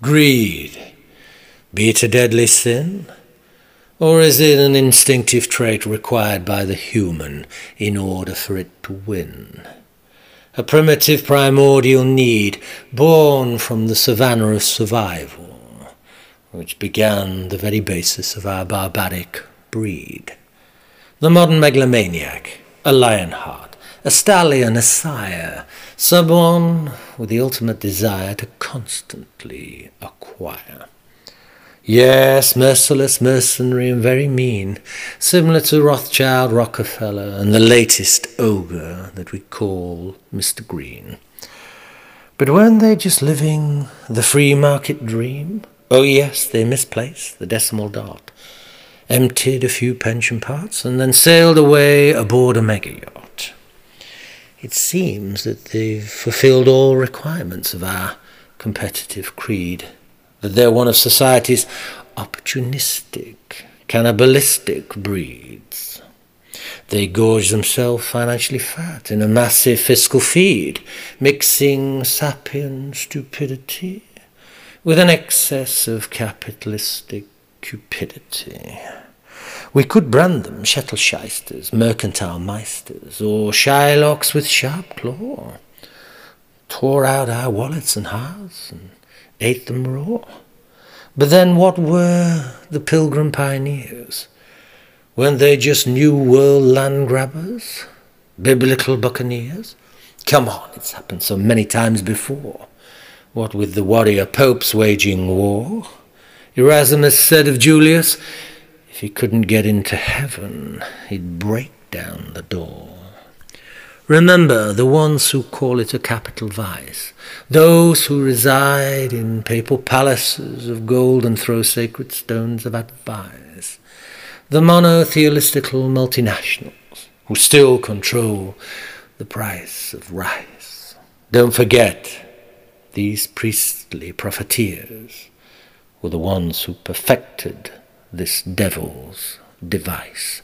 Greed. Be it a deadly sin? Or is it an instinctive trait required by the human in order for it to win? A primitive primordial need born from the savannah of survival, which began the very basis of our barbaric breed. The modern megalomaniac, a lionheart, a stallion, a sire, someone with the ultimate desire to constantly acquire. Yes, merciless, mercenary, and very mean, similar to Rothschild, Rockefeller, and the latest ogre that we call Mr. Green. But weren't they just living the free market dream? Oh, yes, they misplaced the decimal dot, emptied a few pension pots, and then sailed away aboard a mega yacht. It seems that they've fulfilled all requirements of our competitive creed, that they're one of society's opportunistic, cannibalistic breeds. They gorge themselves financially fat in a massive fiscal feed, mixing sapient stupidity with an excess of capitalistic cupidity. We could brand them Shettleshysters, mercantile meisters, or Shylocks with sharp claw. Tore out our wallets and hearts and ate them raw. But then what were the pilgrim pioneers? Weren't they just new world land grabbers? Biblical buccaneers? Come on, it's happened so many times before. What with the warrior popes waging war? Erasmus said of Julius, if he couldn't get into heaven, he'd break down the door. Remember the ones who call it a capital vice, those who reside in papal palaces of gold and throw sacred stones of advice, the monotheistical multinationals who still control the price of rice. Don't forget, these priestly profiteers were the ones who perfected this devil's device.